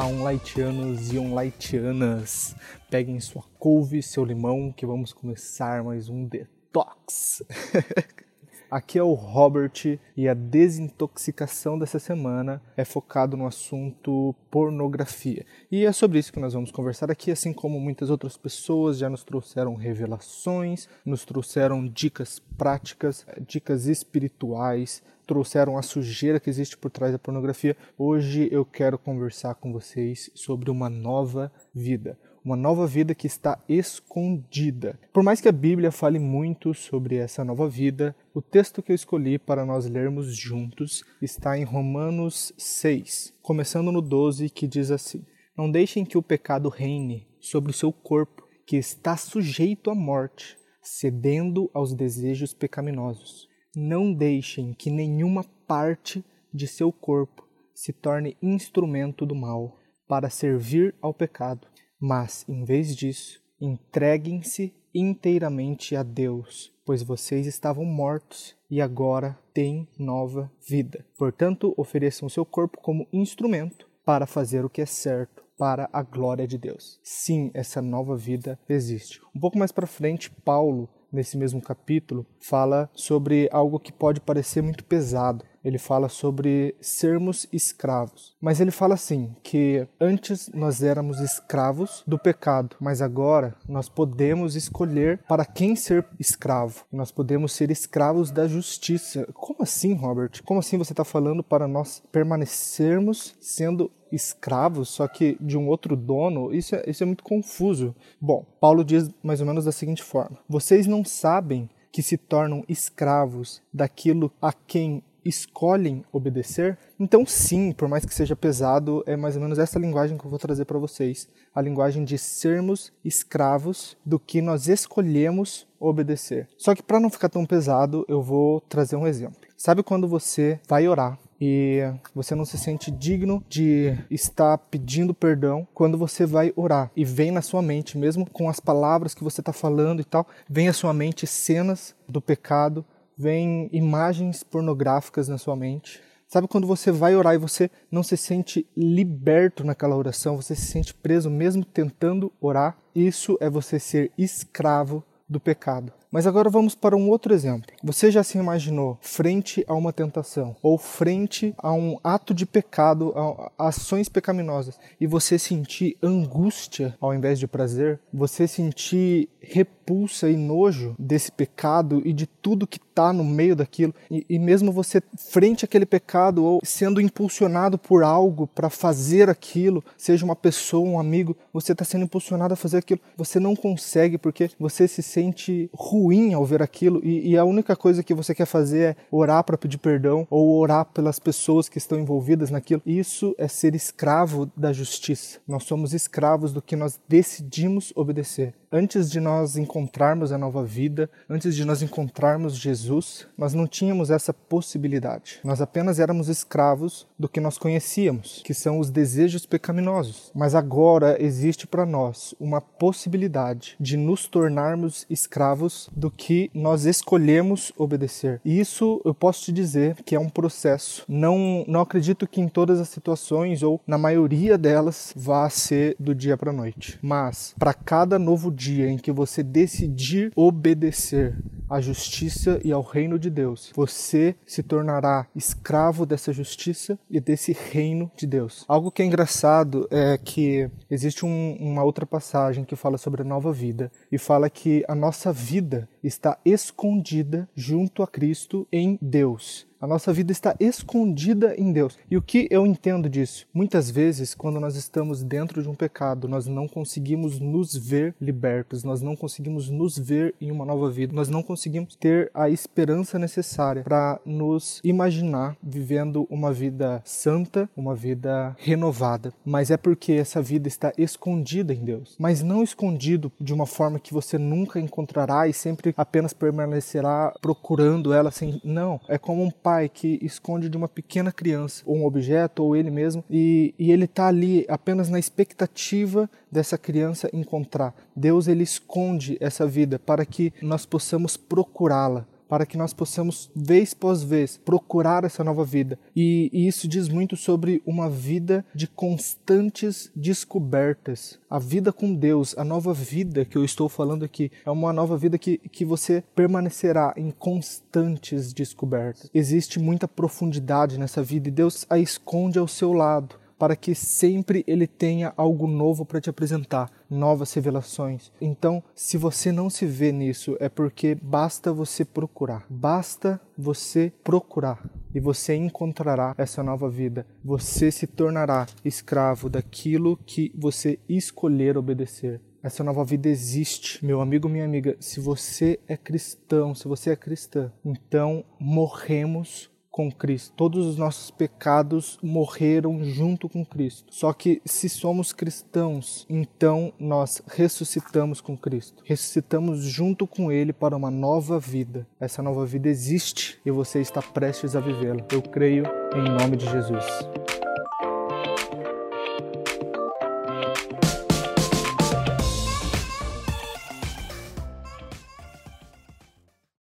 Olá, onlaitianos e onlaitianas. Peguem sua couve, seu limão, que vamos começar mais um detox. Aqui é o Robert e a desintoxicação dessa semana é focado no assunto pornografia. E é sobre isso que nós vamos conversar aqui, assim como muitas outras pessoas já nos trouxeram revelações, nos trouxeram dicas práticas, dicas espirituais, trouxeram a sujeira que existe por trás da pornografia. Hoje eu quero conversar com vocês sobre uma nova vida uma nova vida que está escondida. Por mais que a Bíblia fale muito sobre essa nova vida, o texto que eu escolhi para nós lermos juntos está em Romanos 6, começando no 12, que diz assim: Não deixem que o pecado reine sobre o seu corpo, que está sujeito à morte, cedendo aos desejos pecaminosos. Não deixem que nenhuma parte de seu corpo se torne instrumento do mal para servir ao pecado mas, em vez disso, entreguem-se inteiramente a Deus, pois vocês estavam mortos e agora têm nova vida. Portanto, ofereçam seu corpo como instrumento para fazer o que é certo para a glória de Deus. Sim, essa nova vida existe. Um pouco mais para frente, Paulo, nesse mesmo capítulo, fala sobre algo que pode parecer muito pesado, ele fala sobre sermos escravos. Mas ele fala assim que antes nós éramos escravos do pecado, mas agora nós podemos escolher para quem ser escravo. Nós podemos ser escravos da justiça. Como assim, Robert? Como assim você está falando para nós permanecermos sendo escravos, só que de um outro dono, isso é, isso é muito confuso. Bom, Paulo diz mais ou menos da seguinte forma: Vocês não sabem que se tornam escravos daquilo a quem escolhem obedecer, então sim, por mais que seja pesado, é mais ou menos essa linguagem que eu vou trazer para vocês, a linguagem de sermos escravos do que nós escolhemos obedecer. Só que para não ficar tão pesado, eu vou trazer um exemplo. Sabe quando você vai orar e você não se sente digno de estar pedindo perdão quando você vai orar e vem na sua mente, mesmo com as palavras que você está falando e tal, vem à sua mente cenas do pecado, vem imagens pornográficas na sua mente. Sabe quando você vai orar e você não se sente liberto naquela oração, você se sente preso mesmo tentando orar? Isso é você ser escravo do pecado. Mas agora vamos para um outro exemplo. Você já se imaginou frente a uma tentação ou frente a um ato de pecado, a ações pecaminosas, e você sentir angústia ao invés de prazer? Você sentir repulsa e nojo desse pecado e de tudo que está no meio daquilo? E, e mesmo você frente àquele pecado ou sendo impulsionado por algo para fazer aquilo, seja uma pessoa, um amigo, você está sendo impulsionado a fazer aquilo, você não consegue porque você se sente ruim ao ver aquilo e, e a única coisa que você quer fazer é orar para pedir perdão ou orar pelas pessoas que estão envolvidas naquilo. Isso é ser escravo da justiça. Nós somos escravos do que nós decidimos obedecer antes de nós encontrarmos a nova vida, antes de nós encontrarmos Jesus, nós não tínhamos essa possibilidade. Nós apenas éramos escravos do que nós conhecíamos, que são os desejos pecaminosos. Mas agora existe para nós uma possibilidade de nos tornarmos escravos do que nós escolhemos obedecer. E isso eu posso te dizer que é um processo. Não, não acredito que em todas as situações ou na maioria delas vá ser do dia para noite. Mas para cada novo dia em que você decidir obedecer à justiça e ao reino de Deus, você se tornará escravo dessa justiça e desse reino de Deus. Algo que é engraçado é que existe um, uma outra passagem que fala sobre a nova vida e fala que a nossa vida está escondida junto a Cristo em Deus. A nossa vida está escondida em Deus. E o que eu entendo disso? Muitas vezes, quando nós estamos dentro de um pecado, nós não conseguimos nos ver libertos, nós não conseguimos nos ver em uma nova vida, nós não conseguimos ter a esperança necessária para nos imaginar vivendo uma vida santa, uma vida renovada. Mas é porque essa vida está escondida em Deus. Mas não escondido de uma forma que você nunca encontrará e sempre apenas permanecerá procurando ela sem. Não. É como um pai que esconde de uma pequena criança ou um objeto ou ele mesmo e, e ele está ali apenas na expectativa dessa criança encontrar. Deus ele esconde essa vida para que nós possamos procurá-la para que nós possamos, vez após vez, procurar essa nova vida. E, e isso diz muito sobre uma vida de constantes descobertas. A vida com Deus, a nova vida que eu estou falando aqui, é uma nova vida que, que você permanecerá em constantes descobertas. Existe muita profundidade nessa vida e Deus a esconde ao seu lado para que sempre ele tenha algo novo para te apresentar, novas revelações. Então, se você não se vê nisso, é porque basta você procurar. Basta você procurar e você encontrará essa nova vida. Você se tornará escravo daquilo que você escolher obedecer. Essa nova vida existe, meu amigo, minha amiga. Se você é cristão, se você é cristã, então morremos com Cristo. Todos os nossos pecados morreram junto com Cristo. Só que se somos cristãos, então nós ressuscitamos com Cristo. Ressuscitamos junto com Ele para uma nova vida. Essa nova vida existe e você está prestes a vivê-la. Eu creio em nome de Jesus.